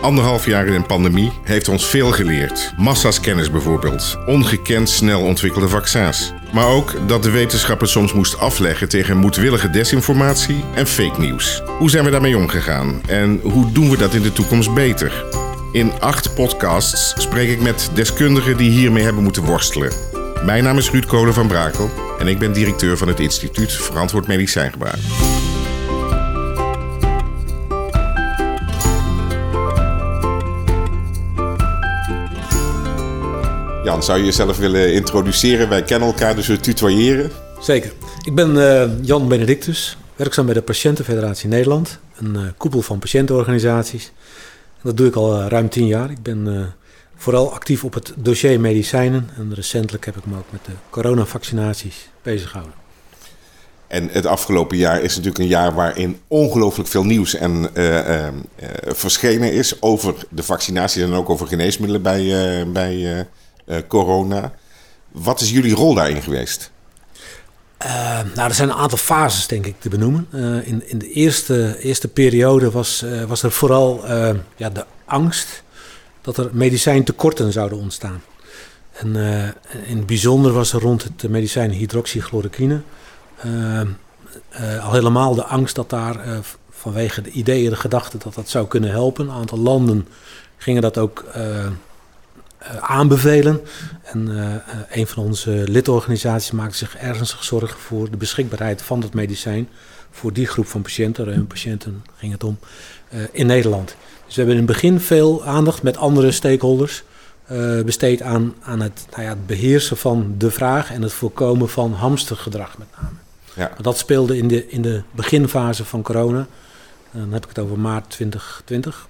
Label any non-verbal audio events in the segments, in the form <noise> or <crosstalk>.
Anderhalf jaar in een pandemie heeft ons veel geleerd. Massa's kennis bijvoorbeeld. Ongekend snel ontwikkelde vaccins. Maar ook dat de wetenschap het soms moest afleggen tegen moedwillige desinformatie en fake nieuws. Hoe zijn we daarmee omgegaan? En hoe doen we dat in de toekomst beter? In acht podcasts spreek ik met deskundigen die hiermee hebben moeten worstelen. Mijn naam is Ruud Kolen van Brakel en ik ben directeur van het Instituut Verantwoord Medicijngebruik. Jan, zou je jezelf willen introduceren? Wij kennen elkaar, dus we tutoyeren. Zeker. Ik ben uh, Jan Benedictus, werkzaam bij de Patiëntenfederatie Nederland, een uh, koepel van patiëntenorganisaties. En dat doe ik al uh, ruim tien jaar. Ik ben vooral actief op het dossier medicijnen en recentelijk heb ik me ook met de coronavaccinaties bezig gehouden. En het afgelopen jaar is natuurlijk een jaar waarin ongelooflijk veel nieuws en verschenen is over de vaccinaties en ook over geneesmiddelen bij, bij uh, corona. Wat is jullie rol daarin geweest? Uh, nou, er zijn een aantal fases, denk ik, te benoemen. Uh, in, in de eerste, eerste periode was, was er vooral ja, de angst dat er medicijntekorten zouden ontstaan. En in het bijzonder was er rond het medicijn hydroxychloroquine al helemaal de angst dat daar vanwege de ideeën, de gedachte dat dat zou kunnen helpen. Een aantal landen gingen dat ook eh, aanbevelen. En uh, een van onze lidorganisaties maakte zich ernstig zorgen voor de beschikbaarheid van dat medicijn voor die groep van patiënten, hun patiënten ging het om, in Nederland. Dus we hebben in het begin veel aandacht met andere stakeholders uh, besteed aan, aan het, nou ja, het beheersen van de vraag en het voorkomen van hamstergedrag met name. Ja. Maar dat speelde in de, in de beginfase van corona. Dan heb ik het over maart 2020.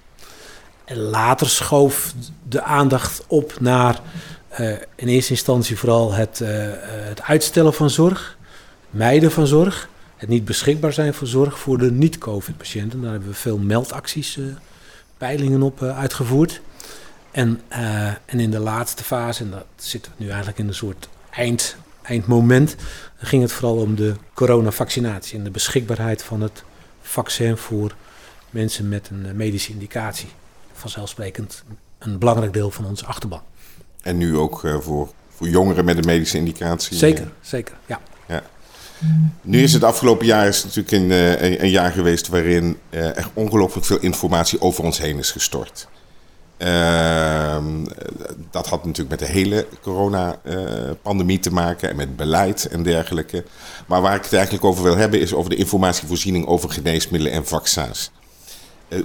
En later schoof de aandacht op naar uh, in eerste instantie vooral het, uh, het uitstellen van zorg, mijden van zorg, het niet beschikbaar zijn voor zorg voor de niet-COVID-patiënten. Daar hebben we veel meldacties, uh, peilingen op uitgevoerd. En, en in de laatste fase, en dat we nu eigenlijk in een soort eind, eindmoment, ging het vooral om de coronavaccinatie en de beschikbaarheid van het vaccin voor mensen met een medische indicatie vanzelfsprekend een belangrijk deel van onze achterban. En nu ook uh, voor, voor jongeren met een medische indicatie? Zeker, zeker, ja. ja. Nu is het afgelopen jaar is natuurlijk een, een, een jaar geweest waarin er ongelooflijk veel informatie over ons heen is gestort. Uh, dat had natuurlijk met de hele coronapandemie te maken en met beleid en dergelijke. Maar waar ik het eigenlijk over wil hebben is over de informatievoorziening over geneesmiddelen en vaccins. Uh,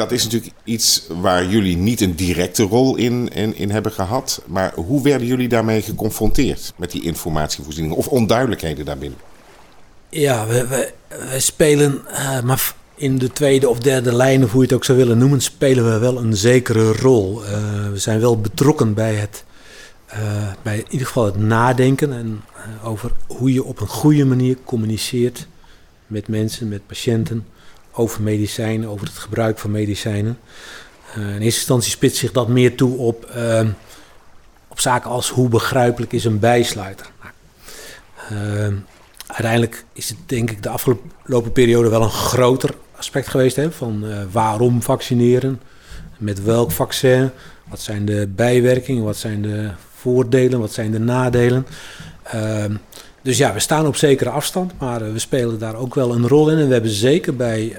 dat is natuurlijk iets waar jullie niet een directe rol in, in, in, hebben gehad. Maar hoe werden jullie daarmee geconfronteerd met die informatievoorziening of onduidelijkheden daarbinnen? Ja, we, we, spelen, uh, maar in de tweede of derde lijn, of hoe je het ook zou willen noemen, spelen we wel een zekere rol. Uh, we zijn wel betrokken bij het, uh, bij in ieder geval het nadenken en, over hoe je op een goede manier communiceert met mensen, met patiënten over medicijnen, over het gebruik van medicijnen. Uh, in eerste instantie spitst zich dat meer toe op, uh, op zaken als hoe begrijpelijk is een bijsluiter. Uh, uiteindelijk is het denk ik de afgelopen periode wel een groter aspect geweest hè, van waarom vaccineren, met welk vaccin, wat zijn de bijwerkingen, wat zijn de voordelen, wat zijn de nadelen. Ehm, dus ja, we staan op zekere afstand, maar eh, we spelen daar ook wel een rol in. En we hebben zeker bij, uh,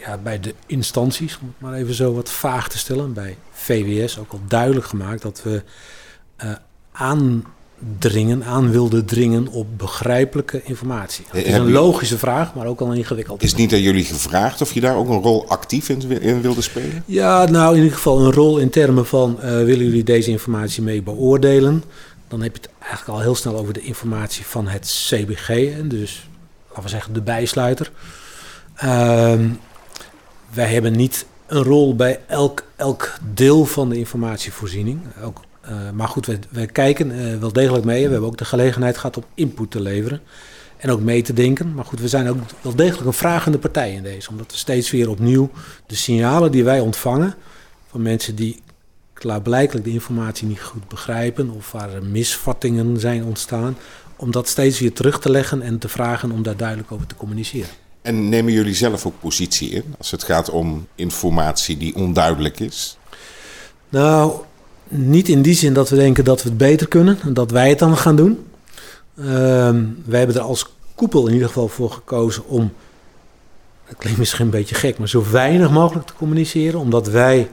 ja, bij de instanties, om het maar even zo wat vaag te stellen, bij VWS ook al duidelijk gemaakt dat we uh, aandringen, aan wilden dringen op begrijpelijke informatie. Het is een logische vraag, maar ook al ingewikkeld. Is niet aan jullie gevraagd of je daar ook een rol actief in, in wilde spelen? Ja, nou in ieder geval een rol in termen van willen jullie deze informatie mee beoordelen? Dan heb je het eigenlijk al heel snel over de informatie van het CBG. Dus laten we zeggen de bijsluiter. Uh, wij hebben niet een rol bij elk, elk deel van de informatievoorziening. Uh, maar goed, we kijken uh, wel degelijk mee. We hebben ook de gelegenheid gehad om input te leveren. En ook mee te denken. Maar goed, we zijn ook wel degelijk een vragende partij in deze. Omdat we steeds weer opnieuw de signalen die wij ontvangen van mensen die klaarblijkelijk de informatie niet goed begrijpen of waar er misvattingen zijn ontstaan, om dat steeds weer terug te leggen en te vragen om daar duidelijk over te communiceren. En nemen jullie zelf ook positie in als het gaat om informatie die onduidelijk is? Nou, niet in die zin dat we denken dat we het beter kunnen en dat wij het dan gaan doen. Ehm, wij hebben er als koepel in ieder geval voor gekozen om, het klinkt misschien een beetje gek, maar zo weinig mogelijk te communiceren, omdat wij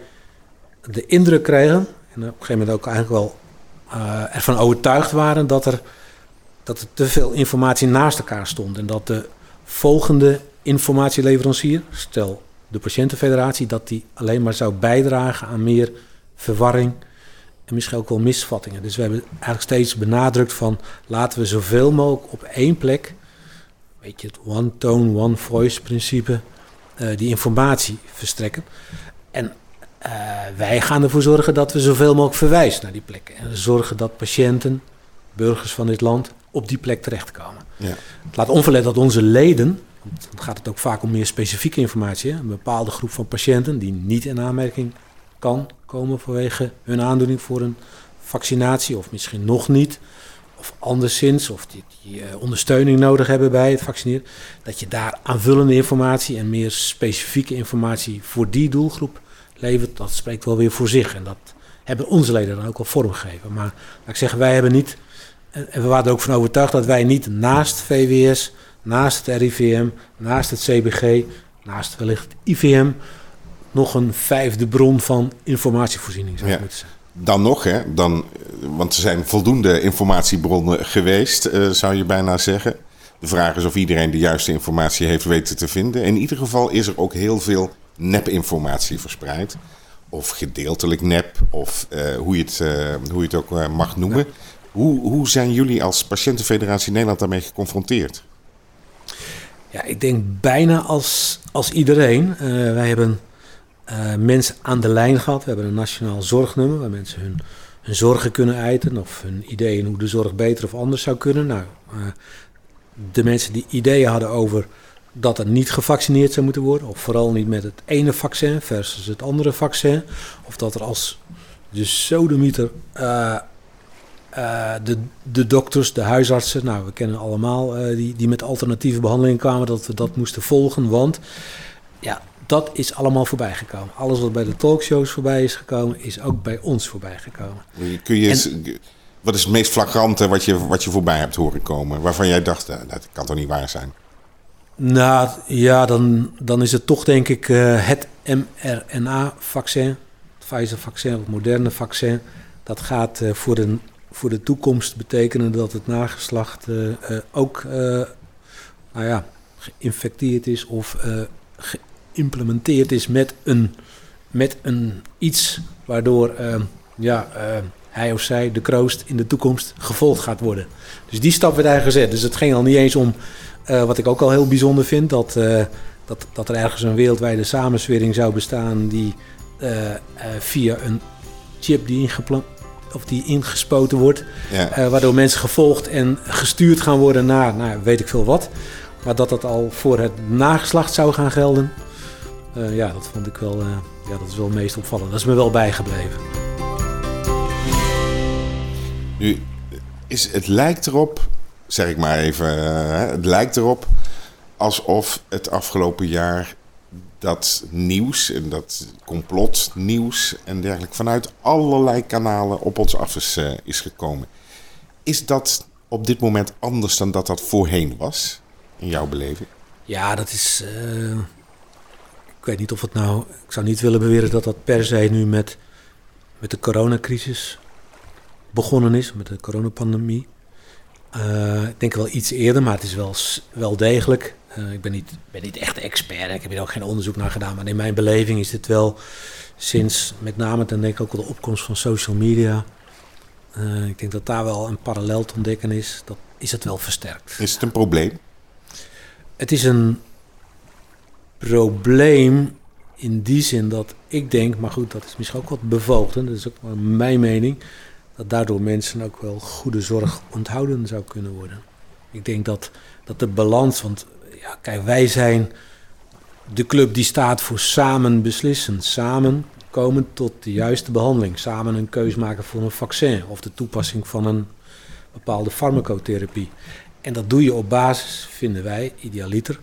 de indruk kregen, en op een gegeven moment ook eigenlijk wel uh, ervan overtuigd waren dat er, dat er te veel informatie naast elkaar stond en dat de volgende informatieleverancier, stel de patiëntenfederatie, dat die alleen maar zou bijdragen aan meer verwarring en misschien ook wel misvattingen. Dus we hebben eigenlijk steeds benadrukt van laten we zoveel mogelijk op één plek, weet je, het one tone, one voice principe, uh, die informatie verstrekken. En uh, wij gaan ervoor zorgen dat we zoveel mogelijk verwijzen naar die plekken. En zorgen dat patiënten, burgers van dit land, op die plek terechtkomen. Ja. Het laat onverlet dat onze leden, dan gaat het ook vaak om meer specifieke informatie, een bepaalde groep van patiënten die niet in aanmerking kan komen vanwege hun aandoening voor een vaccinatie, of misschien nog niet, of anderszins, of die, die uh, ondersteuning nodig hebben bij het vaccineren, dat je daar aanvullende informatie en meer specifieke informatie voor die doelgroep levert, dat spreekt wel weer voor zich. En dat hebben onze leden dan ook al vormgegeven. Maar laat ik zeggen, wij hebben niet, en we waren er ook van overtuigd dat wij niet naast VWS, naast het RIVM, naast het CBG, naast wellicht het IVM, nog een vijfde bron van informatievoorziening zou moeten zijn. Dan nog, hè? Dan, want er zijn voldoende informatiebronnen geweest, uh, zou je bijna zeggen. De vraag is of iedereen de juiste informatie heeft weten te vinden. In ieder geval is er ook heel veel nepinformatie verspreid. Of gedeeltelijk nep, of uh, hoe, je het, uh, hoe je het ook mag noemen. Hoe, hoe zijn jullie als Patiëntenfederatie Nederland daarmee geconfronteerd? Ja, ik denk bijna als, als iedereen. wij hebben mensen aan de lijn gehad. We hebben een nationaal zorgnummer waar mensen hun, hun zorgen kunnen uiten of hun ideeën hoe de zorg beter of anders zou kunnen. Nou, de mensen die ideeën hadden over dat er niet gevaccineerd zou moeten worden, of vooral niet met het ene vaccin versus het andere vaccin, of dat er als de sodemieter uh, de, de dokters, de huisartsen, nou we kennen allemaal die, die met alternatieve behandeling kwamen, dat we dat moesten volgen, want ja, dat is allemaal voorbij gekomen. Alles wat bij de talkshows voorbij is gekomen, is ook bij ons voorbij gekomen. Kun je wat is het meest flagrante wat je, wat je voorbij hebt horen komen? Waarvan jij dacht, dat kan toch niet waar zijn? Nou ja, dan, dan is het toch denk ik uh, het mRNA-vaccin. Het Pfizer-vaccin, het moderne vaccin. Dat gaat uh, voor, de, voor de toekomst betekenen dat het nageslacht uh, ook nou ja, geïnfecteerd is of geïmplementeerd is met een, met een iets waardoor ja, hij of zij, de kroost, in de toekomst gevolgd gaat worden. Dus die stap werd eigenlijk gezet. Dus het ging al niet eens om, uh, wat ik ook al heel bijzonder vind, dat, dat, dat er ergens een wereldwijde samenswering zou bestaan die via een chip die ingeplant of die ingespoten wordt, ja. waardoor mensen gevolgd en gestuurd gaan worden naar, nou, weet ik veel wat. Maar dat dat al voor het nageslacht zou gaan gelden, ja, dat vond ik wel, ja, dat is wel het meest opvallend. Dat is me wel bijgebleven. Nu, is, het lijkt erop, zeg ik maar even, uh, het lijkt erop alsof het afgelopen jaar dat nieuws en dat complotnieuws en dergelijke vanuit allerlei kanalen op ons af is, is gekomen. Is dat op dit moment anders dan dat dat voorheen was, in jouw beleving? Ja, dat is ik weet niet of het nou. Ik zou niet willen beweren dat dat per se nu met, met de coronacrisis begonnen is, met de coronapandemie. Uh, ik denk wel iets eerder, maar het is wel, wel degelijk. Uh, ik ben niet, ben niet echt expert, ik heb hier ook geen onderzoek naar gedaan, maar in mijn beleving is dit wel sinds met name dan denk ik ook wel de opkomst van social media. Uh, ik denk dat daar wel een parallel te ontdekken is. Dat is het wel versterkt. Is het een probleem? Het is een probleem in die zin dat ik denk, maar goed, dat is misschien ook wat bevoogd, dat is ook maar mijn mening, dat daardoor mensen ook wel goede zorg onthouden zou kunnen worden. Ik denk dat, dat de balans, want ja, kijk, wij zijn de club die staat voor samen beslissen, samen komen tot de juiste behandeling, samen een keus maken voor een vaccin of de toepassing van een bepaalde farmacotherapie. En dat doe je op basis, vinden wij, idealiter,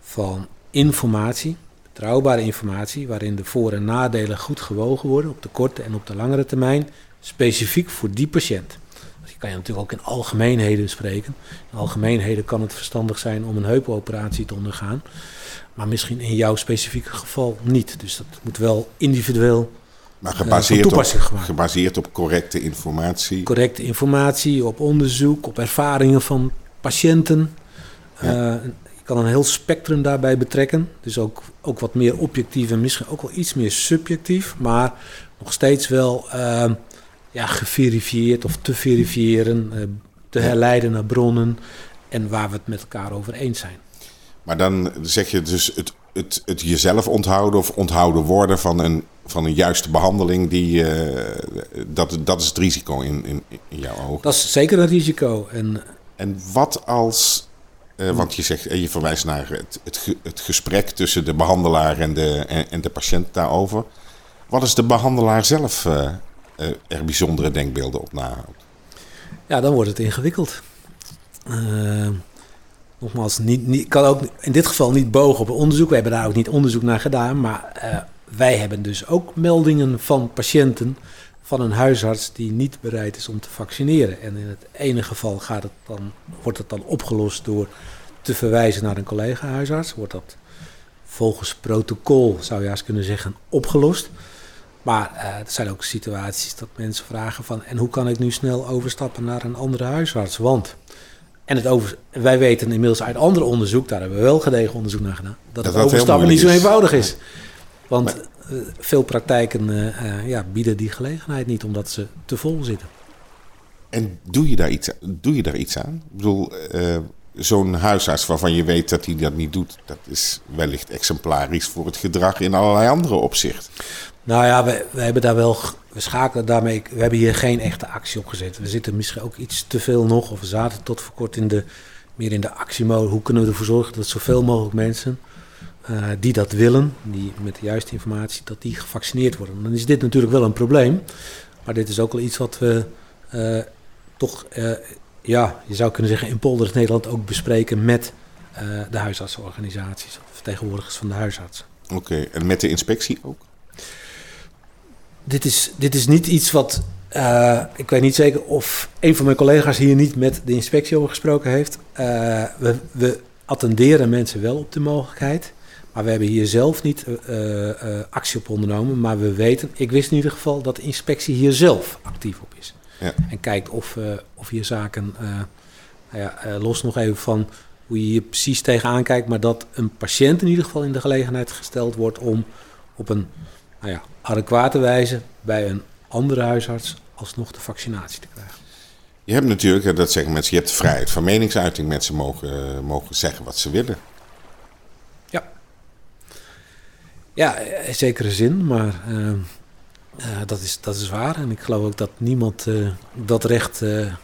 van informatie, betrouwbare informatie, waarin de voor- en nadelen goed gewogen worden op de korte en op de langere termijn, specifiek voor die patiënt. Dus je kan je natuurlijk ook in algemeenheden spreken. In algemeenheden kan het verstandig zijn om een heupoperatie te ondergaan, maar misschien in jouw specifieke geval niet. Dus dat moet wel individueel Maar eh, gebaseerd, van op, gebaseerd op correcte informatie. correcte informatie, op onderzoek, op ervaringen van patiënten. Ja. Eh, je kan een heel spectrum daarbij betrekken. Dus ook, ook wat meer objectief en misschien ook wel iets meer subjectief. Maar nog steeds wel eh, ja, geverifieerd of te verifiëren, eh, te herleiden naar bronnen. En waar we het met elkaar over eens zijn. Maar dan zeg je dus het, het, het jezelf onthouden of onthouden worden van een, van een juiste behandeling. Die, eh, dat, dat is het risico in, in, in jouw ogen. Dat is zeker een risico. En En wat als, eh, want je zegt, je verwijst naar het, het, het gesprek tussen de behandelaar en de, en, en de patiënt daarover. Wat is de behandelaar zelf er bijzondere denkbeelden op nahoudt? Ja, dan wordt het ingewikkeld. Eh, nogmaals, niet, niet, kan ook in dit geval niet bogen op onderzoek. We hebben daar ook niet onderzoek naar gedaan. Maar eh, wij hebben dus ook meldingen van patiënten van een huisarts die niet bereid is om te vaccineren. En in het ene geval gaat het dan, wordt het dan opgelost door te verwijzen naar een collega-huisarts. Wordt dat volgens protocol, zou je eens kunnen zeggen, opgelost. Maar eh, er zijn ook situaties dat mensen vragen van... en hoe kan ik nu snel overstappen naar een andere huisarts? Want... En het over, wij weten inmiddels uit ander onderzoek, daar hebben we wel gedegen onderzoek naar gedaan... dat, Dat het overstappen niet zo eenvoudig is. Want eh, veel praktijken eh, ja, bieden die gelegenheid niet, omdat ze te vol zitten. En doe je daar iets, doe je daar iets aan? Ik bedoel, zo'n huisarts waarvan je weet dat hij dat niet doet, dat is wellicht exemplarisch voor het gedrag in allerlei andere opzichten. Nou ja, we, we hebben daar wel, we schakelen daarmee, we hebben hier geen echte actie op gezet. We zitten misschien ook iets te veel nog, of we zaten tot voor kort in de, meer in de actiemode. Hoe kunnen we ervoor zorgen dat zoveel mogelijk mensen eh, die dat willen, die met de juiste informatie, dat die gevaccineerd worden. Dan is dit natuurlijk wel een probleem, maar dit is ook wel iets wat we eh, toch, eh, ja, je zou kunnen zeggen in Polders Nederland ook bespreken met eh, de huisartsenorganisaties, of vertegenwoordigers van de huisartsen. Oké, en met de inspectie ook? Dit is, dit is niet iets wat. eh, ik weet niet zeker of een van mijn collega's hier niet met de inspectie over gesproken heeft. Eh, we, we attenderen mensen wel op de mogelijkheid. Maar we hebben hier zelf niet actie op ondernomen. Maar we weten, ik wist in ieder geval dat de inspectie hier zelf actief op is. Ja. En kijkt of, eh, of hier zaken, eh, nou ja, eh, los nog even van hoe je hier precies tegenaan kijkt. Maar dat een patiënt in ieder geval in de gelegenheid gesteld wordt om op een nou ja, adequate wijze bij een andere huisarts alsnog de vaccinatie te krijgen. Je hebt natuurlijk, dat zeggen mensen, je hebt de vrijheid van meningsuiting. Mensen mogen, mogen zeggen wat ze willen. Ja, in zekere zin, maar eh, dat, is, dat is waar. En ik geloof ook dat niemand eh, dat recht eh,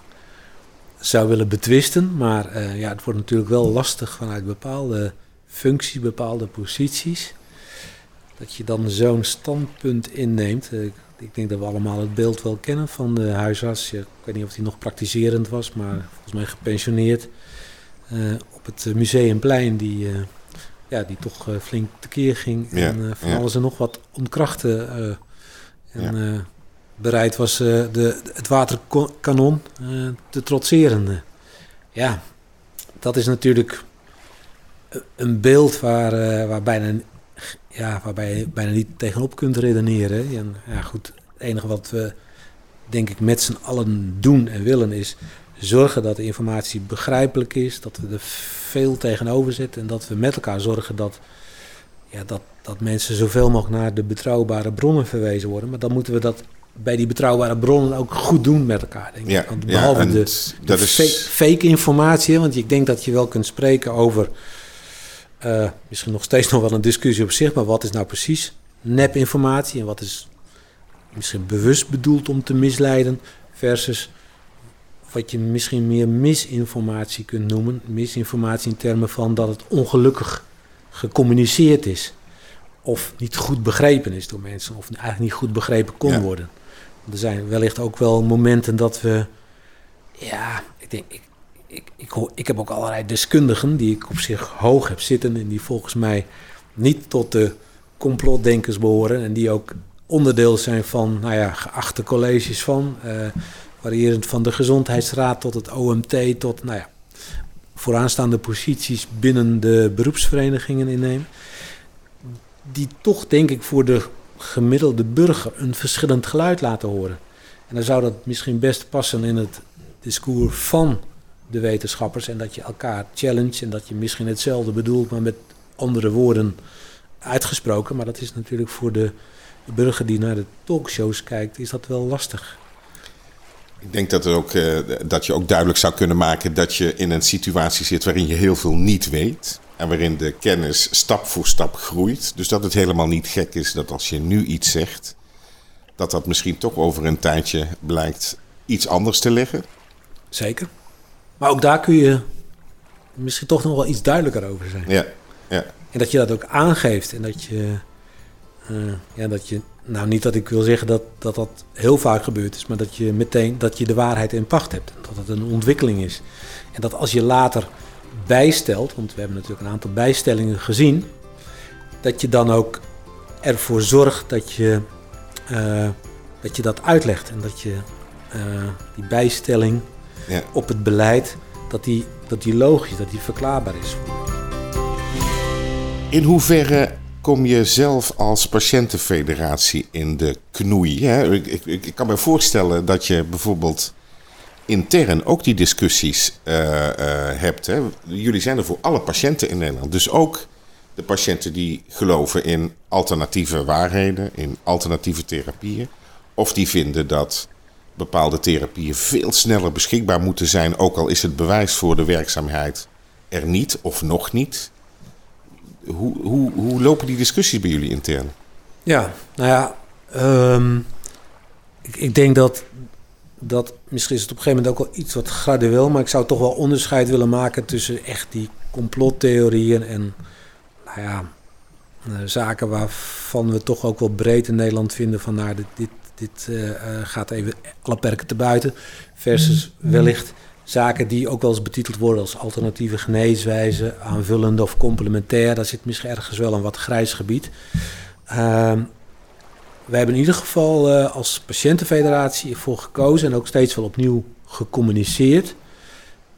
zou willen betwisten. Maar ja, het wordt natuurlijk wel lastig vanuit bepaalde functies, bepaalde posities. Dat je dan zo'n standpunt inneemt. Ik, denk dat we allemaal het beeld wel kennen van de huisarts. Ik weet niet of hij nog praktiserend was, maar volgens mij gepensioneerd. op het Museumplein, die, ja, die toch flink tekeer ging. Ja, en van ja. alles en nog wat ontkrachten. En eh, bereid was eh, de, het waterkanon eh, te trotseren. Ja, dat is natuurlijk een- een beeld waar, waar, bijna, ja, waarbij je bijna niet tegenop kunt redeneren. En, ja, goed, het enige wat we denk ik met z'n allen doen en willen is zorgen dat de informatie begrijpelijk is, dat we er veel tegenover zetten en dat we met elkaar zorgen dat, ja, dat, dat mensen zoveel mogelijk naar de betrouwbare bronnen verwezen worden. Maar dan moeten we dat bij die betrouwbare bronnen ook goed doen met elkaar. Denk ik. Ja, Want behalve de, is- fake, informatie, want ik denk dat je wel kunt spreken over eh, misschien nog steeds nog wel een discussie op zich, maar wat is nou precies nepinformatie en wat is misschien bewust bedoeld om te misleiden versus wat je misschien meer misinformatie kunt noemen. Misinformatie in termen van dat het ongelukkig gecommuniceerd is of niet goed begrepen is door mensen of eigenlijk niet goed begrepen kon Ja. worden. Er zijn wellicht ook wel momenten dat we, ja, ik denk, ik, ik, ik, hoor, ik heb ook allerlei deskundigen die ik op zich hoog heb zitten en die volgens mij niet tot de complotdenkers behoren en die ook onderdeel zijn van, nou ja, geachte colleges van, uh, variërend van de gezondheidsraad tot het OMT, tot, nou ja, vooraanstaande posities binnen de beroepsverenigingen innemen. Die toch, denk ik, voor de gemiddelde burger een verschillend geluid laten horen. En dan zou dat misschien best passen in het discours van de wetenschappers en dat je elkaar challenge en dat je misschien hetzelfde bedoelt, maar met andere woorden uitgesproken. Maar dat is natuurlijk voor de burger die naar de talkshows kijkt, is dat wel lastig. Ik denk dat, ook, uh, dat je ook duidelijk zou kunnen maken dat je in een situatie zit waarin je heel veel niet weet. En waarin de kennis stap voor stap groeit. Dus dat het helemaal niet gek is dat als je nu iets zegt, dat dat misschien toch over een tijdje blijkt iets anders te liggen. Zeker. Maar ook daar kun je misschien toch nog wel iets duidelijker over zijn. Ja, ja. En dat je dat ook aangeeft en dat je, uh, ja, dat je nou niet dat ik wil zeggen dat, dat dat heel vaak gebeurd is, maar dat je meteen dat je de waarheid in pacht hebt. Dat het een ontwikkeling is. En dat als je later bijstelt, want we hebben natuurlijk een aantal bijstellingen gezien, dat je dan ook ervoor zorgt dat je, uh, dat, je dat uitlegt en dat je uh, die bijstelling ja. op het beleid, dat die, dat die logisch, dat die verklaarbaar is. In hoeverre kom je zelf als patiëntenfederatie in de knoei? Ik, ik, ik, kan me voorstellen dat je bijvoorbeeld intern ook die discussies uh, uh, hebt. Hè? Jullie zijn er voor alle patiënten in Nederland. Dus ook de patiënten die geloven in alternatieve waarheden, in alternatieve therapieën. Of die vinden dat bepaalde therapieën veel sneller beschikbaar moeten zijn, ook al is het bewijs voor de werkzaamheid er niet of nog niet. Hoe, hoe, hoe lopen die discussies bij jullie intern? Ja, nou ja, um, ik, ik, denk dat, dat misschien is het op een gegeven moment ook wel iets wat gradueel, maar ik zou toch wel onderscheid willen maken tussen echt die complottheorieën en nou ja, uh, zaken waarvan we toch ook wel breed in Nederland vinden van nou, dit, dit, dit uh, gaat even alle perken te buiten, versus wellicht zaken die ook wel eens betiteld worden als alternatieve geneeswijzen, aanvullende of complementair. Daar zit misschien ergens wel een wat grijs gebied. Uh, wij hebben in ieder geval uh, als patiëntenfederatie ervoor gekozen en ook steeds wel opnieuw gecommuniceerd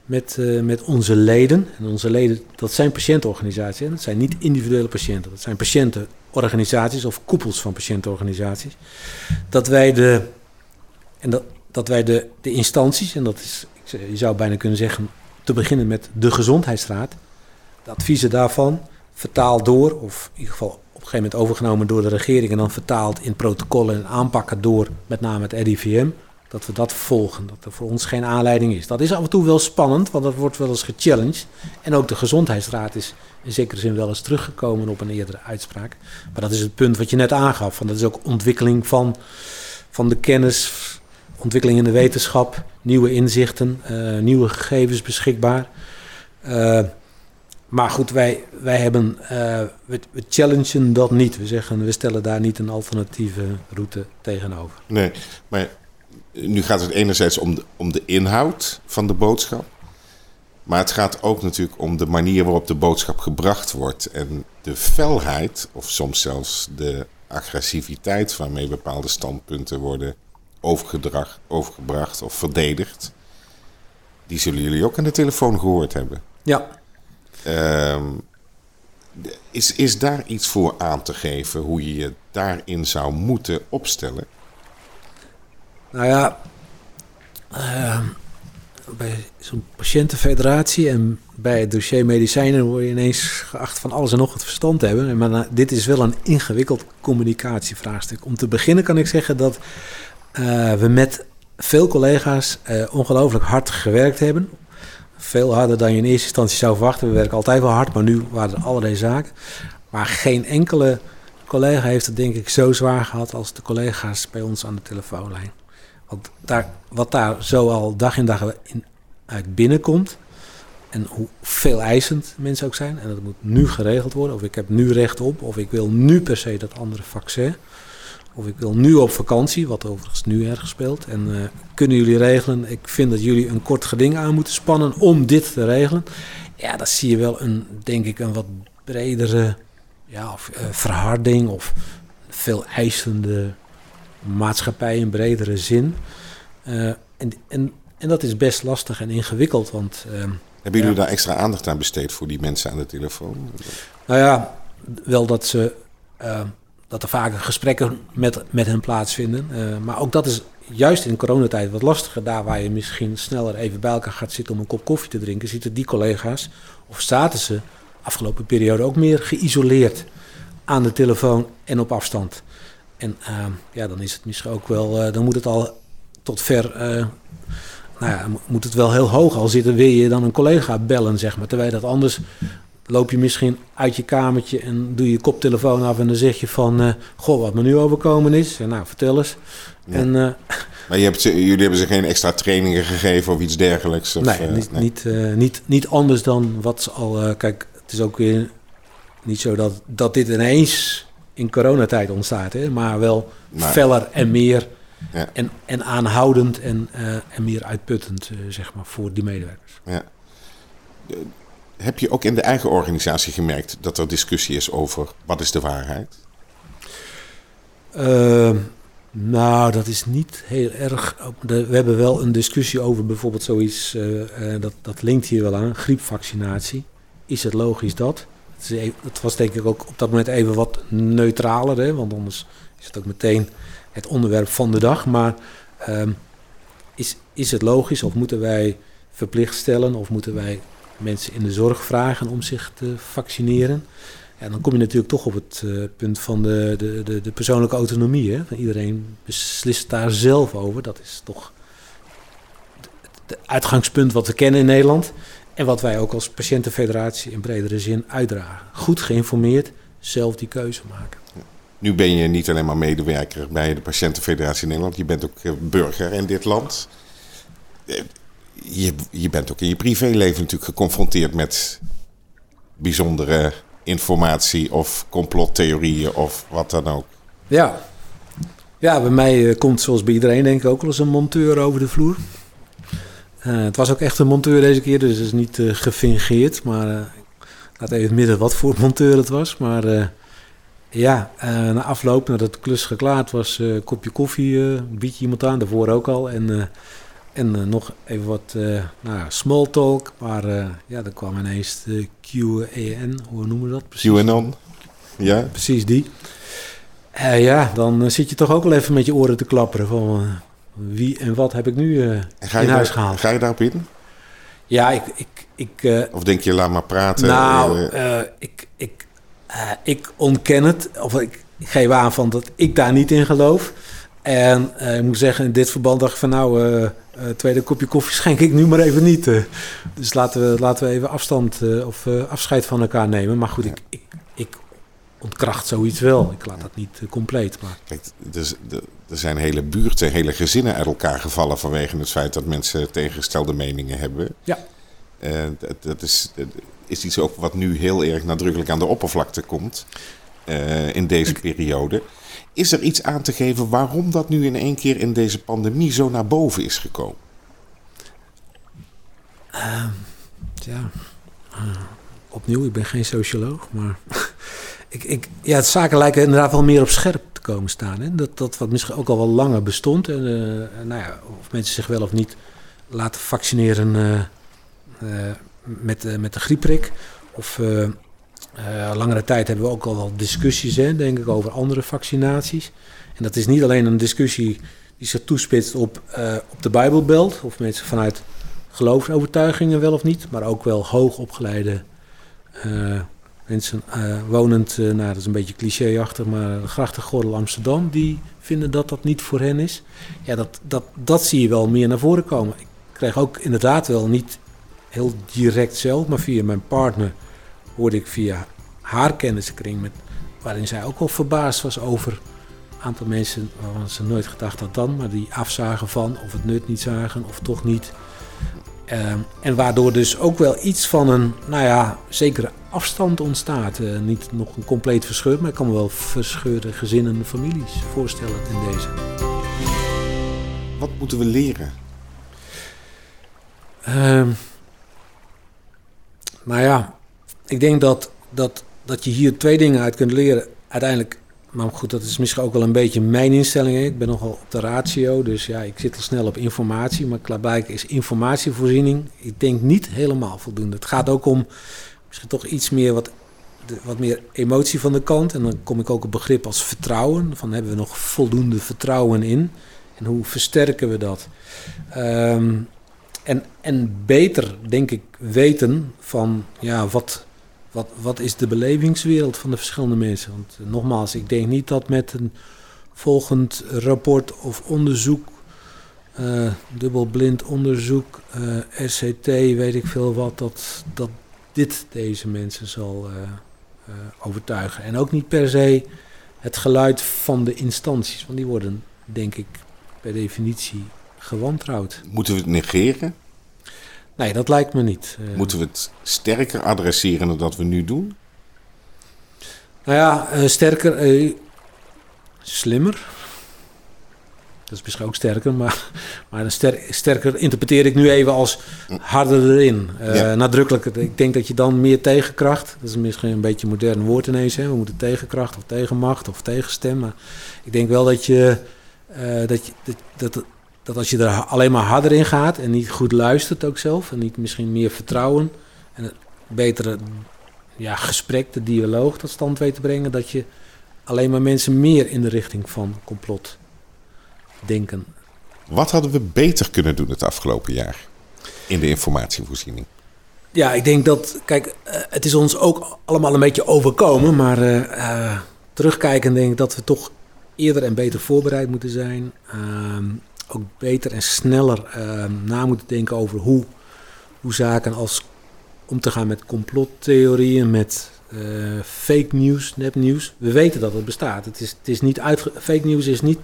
met, uh, met onze leden. En onze leden, dat zijn patiëntenorganisaties. Dat zijn niet individuele patiënten. Dat zijn patiëntenorganisaties of koepels van patiëntenorganisaties. Dat wij de, en dat, dat wij de, de instanties, en dat is je zou bijna kunnen zeggen, te beginnen met de gezondheidsraad. De adviezen daarvan vertaald door, of in ieder geval op een gegeven moment overgenomen door de regering en dan vertaald in protocollen en aanpakken door met name het RIVM. Dat we dat volgen, dat er voor ons geen aanleiding is. Dat is af en toe wel spannend, want dat wordt wel eens gechallenged. En ook de gezondheidsraad is in zekere zin wel eens teruggekomen op een eerdere uitspraak. Maar dat is het punt wat je net aangaf. Van dat is ook ontwikkeling van, van de kennis, ontwikkeling in de wetenschap, nieuwe inzichten, uh, nieuwe gegevens beschikbaar. Uh, maar goed, wij, wij hebben, we, we, challengen dat niet. We zeggen, we stellen daar niet een alternatieve route tegenover. Nee, maar nu gaat het enerzijds om de, om de inhoud van de boodschap. Maar het gaat ook natuurlijk om de manier waarop de boodschap gebracht wordt. En de felheid, of soms zelfs de agressiviteit waarmee bepaalde standpunten worden overgebracht of verdedigd. Die zullen jullie ook aan de telefoon gehoord hebben. Ja. Um, is, is daar iets voor aan te geven hoe je je daarin zou moeten opstellen? Nou ja, uh, bij zo'n patiëntenfederatie en bij het dossier medicijnen word je ineens geacht van alles en nog het verstand te hebben. Maar dit is wel een ingewikkeld communicatievraagstuk. Om te beginnen kan ik zeggen dat uh, we met veel collega's uh, ongelooflijk hard gewerkt hebben. Veel harder dan je in eerste instantie zou verwachten. We werken altijd wel hard, maar nu waren er allerlei zaken. Maar geen enkele collega heeft het denk ik zo zwaar gehad als de collega's bij ons aan de telefoonlijn. Want daar, wat daar zo al dag in dag in, uit binnenkomt, en hoe veel eisend mensen ook zijn, en dat moet nu geregeld worden, of ik heb nu recht op, of ik wil nu per se dat andere vaccin of ik wil nu op vakantie, wat overigens nu erg speelt. En uh, kunnen jullie regelen? Ik vind dat jullie een kort geding aan moeten spannen om dit te regelen. Ja, dan zie je wel een, denk ik, een wat bredere ja, of, uh, verharding of veel eisende maatschappij in bredere zin. Uh, en, en, en dat is best lastig en ingewikkeld, want... Hebben jullie daar extra aandacht aan besteed voor die mensen aan de telefoon? Nou ja, wel dat ze dat er vaker gesprekken met, met hen plaatsvinden. Uh, maar ook dat is juist in coronatijd wat lastiger. Daar waar je misschien sneller even bij elkaar gaat zitten om een kop koffie te drinken, zitten die collega's of zaten ze afgelopen periode ook meer geïsoleerd aan de telefoon en op afstand. En uh, ja, dan is het misschien ook wel, uh, dan moet het al tot ver, nou ja, moet het wel heel hoog al zitten, wil je dan een collega bellen, zeg maar. Terwijl dat anders loop je misschien uit je kamertje en doe je koptelefoon af en dan zeg je van... Uh, goh, wat me nu overkomen is. En nou, vertel eens. En, uh, maar je hebt jullie hebben ze geen extra trainingen gegeven of iets dergelijks? Of, nee, uh, niet, nee. Niet, niet, niet anders dan wat ze al... kijk, het is ook weer niet zo dat, dat dit ineens in coronatijd ontstaat. Hè, maar wel maar, feller en meer... Ja. En, en aanhoudend en, en meer uitputtend, zeg maar, voor die medewerkers. Ja heb je ook in de eigen organisatie gemerkt dat er discussie is over wat is de waarheid? Uh, nou, dat is niet heel erg. We hebben wel een discussie over bijvoorbeeld zoiets, uh, uh, dat, dat linkt hier wel aan, griepvaccinatie. Is het logisch dat? Het, even, was denk ik ook op dat moment even wat neutraler, hè, want anders is het ook meteen het onderwerp van de dag. Maar uh, is, is het logisch of moeten wij verplicht stellen of moeten wij mensen in de zorg vragen om zich te vaccineren. Ja, dan kom je natuurlijk toch op het uh, punt van de, de, de, de, persoonlijke autonomie. Hè? Iedereen beslist daar zelf over. Dat is toch het uitgangspunt wat we kennen in Nederland. En wat wij ook als patiëntenfederatie in bredere zin uitdragen. Goed geïnformeerd, zelf die keuze maken. Nu ben je niet alleen maar medewerker bij de Patiëntenfederatie Nederland, je bent ook eh, burger in dit land. Eh, je, je bent ook in je privéleven natuurlijk geconfronteerd met bijzondere informatie of complottheorieën of wat dan ook. Ja, ja bij mij eh, komt zoals bij iedereen denk ik ook wel eens een monteur over de vloer. Uh, het was ook echt een monteur deze keer, dus het is niet uh, gefingeerd. Maar ik laat even midden wat voor monteur het was. Maar ja, na afloop, nadat de klus geklaard was, kopje koffie, bied je iemand aan, daarvoor ook al. En en uh, nog even wat uh, nou, small talk. Maar uh, ja, dan kwam ineens de QAN, hoe noemen we dat precies? QAnon, ja. Precies die. ja, dan zit je toch ook wel even met je oren te klapperen van wie en wat heb ik nu in huis daar, gehaald. Ga je daarop in? Ja, ik... ik, ik of denk je, laat maar praten? Nou, ik, ik, ik ontken het. Of ik, ik geef aan van dat ik daar niet in geloof. En uh, ik moet zeggen, in dit verband dacht ik van nou, uh, uh, tweede kopje koffie schenk ik nu maar even niet. dus laten we, laten we even afstand of afscheid van elkaar nemen. Maar goed, ik, ik, ik ontkracht zoiets wel. Ik laat dat niet compleet. Maar... Kijk, dus, er zijn hele buurten, hele gezinnen uit elkaar gevallen vanwege het feit dat mensen tegengestelde meningen hebben. Ja. dat, dat is, dat is iets ook wat nu heel erg nadrukkelijk aan de oppervlakte komt in deze ik... periode. Is er iets aan te geven waarom dat nu in één keer in deze pandemie zo naar boven is gekomen? Uh, ja, uh, opnieuw, ik ben geen socioloog, maar <laughs> ik, ik, ja, het zaken lijken inderdaad wel meer op scherp te komen staan. Hè? Dat, dat wat misschien ook al wel langer bestond. En, uh, nou ja, of mensen zich wel of niet laten vaccineren eh, met, met de griepprik. Of uh, langere tijd hebben we ook al wel discussies, hè, denk ik, over andere vaccinaties. En dat is niet alleen een discussie die zich toespitst op, uh, op de Bijbelbelt, of mensen vanuit geloofsovertuigingen wel of niet, maar ook wel hoogopgeleide uh, mensen wonend, nou dat is een beetje clichéachtig, maar de grachtengordel Amsterdam, die vinden dat dat niet voor hen is. Ja, dat, dat, dat zie je wel meer naar voren komen. Ik krijg ook inderdaad wel niet heel direct zelf, maar via mijn partner hoorde ik via haar kenniskring, met, waarin zij ook al verbaasd was over een aantal mensen waarvan ze nooit gedacht had dan, maar die afzagen van of het nut niet zagen of toch niet. Ehm, en waardoor dus ook wel iets van een, nou ja, zekere afstand ontstaat. Uh, niet nog een compleet verscheurd, maar ik kan me wel verscheurde gezinnen en families voorstellen in deze. Wat moeten we leren? Uh, nou ja, ik denk dat, dat, dat je hier twee dingen uit kunt leren. Uiteindelijk maar goed, dat is misschien ook wel een beetje mijn instelling. Ik ben nogal op de ratio, dus ja, ik zit al snel op informatie. Maar klaarblijkelijk is informatievoorziening, ik denk niet helemaal voldoende. Het gaat ook om misschien toch iets meer wat, wat meer emotie van de kant. En dan kom ik ook op begrip als vertrouwen. Van hebben we nog voldoende vertrouwen in? En hoe versterken we dat? Ehm, en, en beter, denk ik, weten van ja, wat, wat, wat is de belevingswereld van de verschillende mensen? Want eh, nogmaals, ik denk niet dat met een volgend rapport of onderzoek, uh, dubbelblind onderzoek, uh, eh, RCT, weet ik veel wat, dat, dat dit deze mensen zal overtuigen. En ook niet per se het geluid van de instanties, want die worden, denk ik, per definitie gewantrouwd. Moeten we het negeren? Nee, dat lijkt me niet. Eh. Moeten we het sterker adresseren dan dat we nu doen? Nou ja, uh, sterker, uh, slimmer. Dat is misschien ook sterker, maar, <laughs> maar ster, sterker interpreteer ik nu even als harder erin. Uh, Nadrukkelijker. Ik denk dat je dan meer tegenkracht, dat is misschien een beetje een modern woord ineens, hè? we moeten tegenkracht of tegenmacht of tegenstem. Maar ik denk wel dat je, dat, je dat, dat, dat als je er alleen maar harder in gaat en niet goed luistert ook zelf en niet misschien meer vertrouwen en een betere ja, gesprek, de dialoog tot stand weet te brengen, dat je alleen maar mensen meer in de richting van complot denken. Wat hadden we beter kunnen doen het afgelopen jaar in de informatievoorziening? Ja, ik denk dat, kijk, eh, het is ons ook allemaal een beetje overkomen, maar uh, uh, terugkijkend denk ik dat we toch eerder en beter voorbereid moeten zijn. Ehm, ook beter en sneller ehm, na moeten denken over hoe, hoe zaken als om te gaan met complottheorieën, met uh, fake news, nepnieuws. We weten dat het bestaat. Het is, het is niet fake news is niet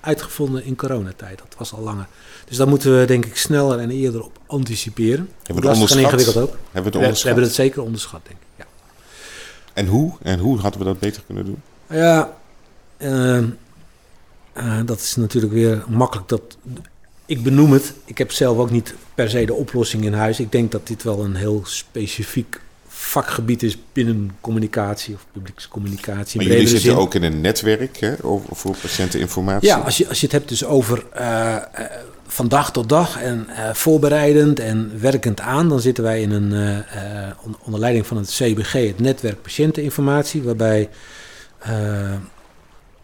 uitgevonden in coronatijd. Dat was al langer. Dus daar moeten we denk ik sneller en eerder op anticiperen. Hebben we het onderschat? ingewikkeld ook. Hebben we, het onderschat? we, hebben het zeker onderschat, denk ik. Ja. En hoe? En hoe hadden we dat beter kunnen doen? Ja, uh, uh, dat is natuurlijk weer makkelijk. Dat, ik benoem het. Ik heb zelf ook niet per se de oplossing in huis. Ik denk dat dit wel een heel specifiek vakgebied is binnen communicatie of publiekscommunicatie. Maar jullie zitten ook in een netwerk hè, over, voor patiënteninformatie? Ja, als je, als je het hebt dus over uh, uh, van dag tot dag en uh, voorbereidend en werkend aan, dan zitten wij in een onder leiding van het CBG, het netwerk patiënteninformatie, waarbij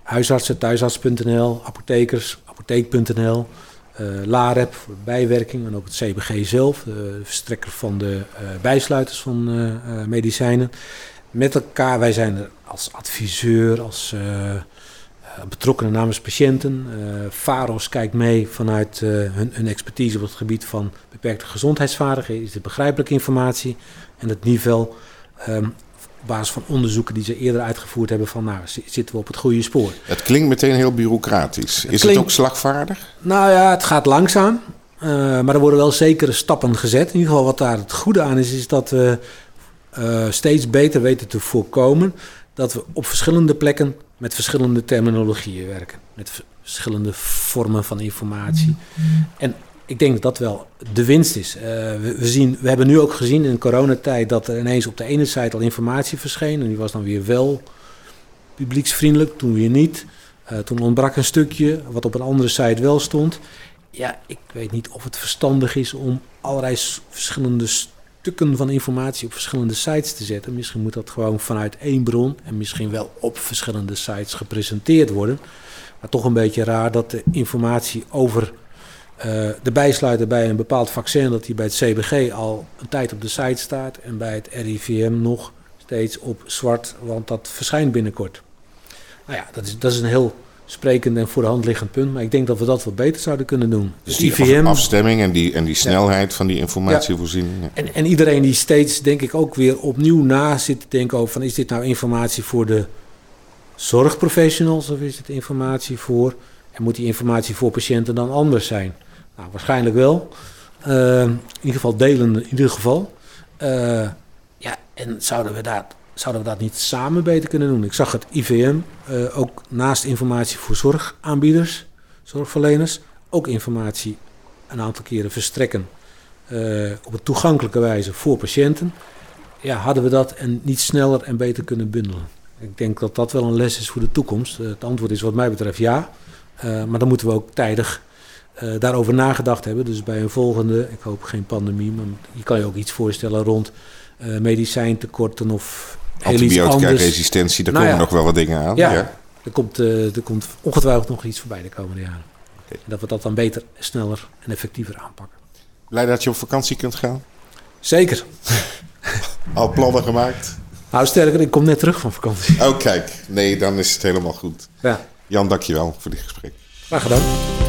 huisartsen, thuisarts.nl, apothekers, apotheek.nl, uh, eh, LAREP voor bijwerking en ook het CBG zelf, de verstrekker van de uh, bijsluiters van uh, medicijnen. Met elkaar, wij zijn er als adviseur, als betrokkenen namens patiënten. FAROS kijkt mee vanuit hun, expertise op het gebied van beperkte gezondheidsvaardigheden, is de begrijpelijke informatie en het niveau op basis van onderzoeken die ze eerder uitgevoerd hebben van nou, zitten we op het goede spoor. Het klinkt meteen heel bureaucratisch. Is het ook slagvaardig? Nou ja, het gaat langzaam. Uh, maar er worden wel zekere stappen gezet. In ieder geval wat daar het goede aan is, is dat we uh, steeds beter weten te voorkomen dat we op verschillende plekken met verschillende terminologieën werken. Met verschillende vormen van informatie. En ik denk dat dat wel de winst is. Uh, we, zien, we hebben nu ook gezien in coronatijd dat er ineens op de ene site al informatie verscheen. En die was dan weer wel publieksvriendelijk, toen weer niet. Uh, toen ontbrak een stukje wat op een andere site wel stond. Ja, ik weet niet of het verstandig is om allerlei verschillende stukken van informatie op verschillende sites te zetten. Misschien moet dat gewoon vanuit één bron en misschien wel op verschillende sites gepresenteerd worden. Maar toch een beetje raar dat de informatie over de bijsluiter bij een bepaald vaccin dat hij bij het CBG al een tijd op de site staat en bij het RIVM nog steeds op zwart, want dat verschijnt binnenkort. Nou ja, dat is, dat is een heel sprekend en voor de hand liggend punt, maar ik denk dat we dat wat beter zouden kunnen doen. Dus die IVM, afstemming en die, en die snelheid van die informatievoorziening. Ja. En, en iedereen die steeds, denk ik, ook weer opnieuw na zit te denken over van is dit nou informatie voor de zorgprofessionals of is het informatie voor, en moet die informatie voor patiënten dan anders zijn? Nou, waarschijnlijk wel. Uh, in ieder geval delen, in ieder geval. Uh, ja, en zouden we, dat, zouden we dat niet samen beter kunnen doen? Ik zag het IVM uh, ook naast informatie voor zorgaanbieders, zorgverleners, ook informatie een aantal keren verstrekken op een toegankelijke wijze voor patiënten. Ja, hadden we dat en niet sneller en beter kunnen bundelen? Ik denk dat dat wel een les is voor de toekomst. het antwoord is wat mij betreft ja. Maar dan moeten we ook tijdig uh, daarover nagedacht hebben. Dus bij een volgende, ik hoop geen pandemie, maar je kan je ook iets voorstellen rond uh, medicijntekorten of Antibiotica-resistentie, daar nou komen nog wel wat dingen aan. Ja, ja. Er, komt, er komt ongetwijfeld nog iets voorbij de komende jaren. Okay. Dat we dat dan beter, sneller en effectiever aanpakken. Blij dat je op vakantie kunt gaan? Zeker. <laughs> Al plannen gemaakt? Nou, sterker, ik kom net terug van vakantie. Oh, kijk. Nee, dan is het helemaal goed. Ja. Jan, dankjewel voor dit gesprek. Graag gedaan.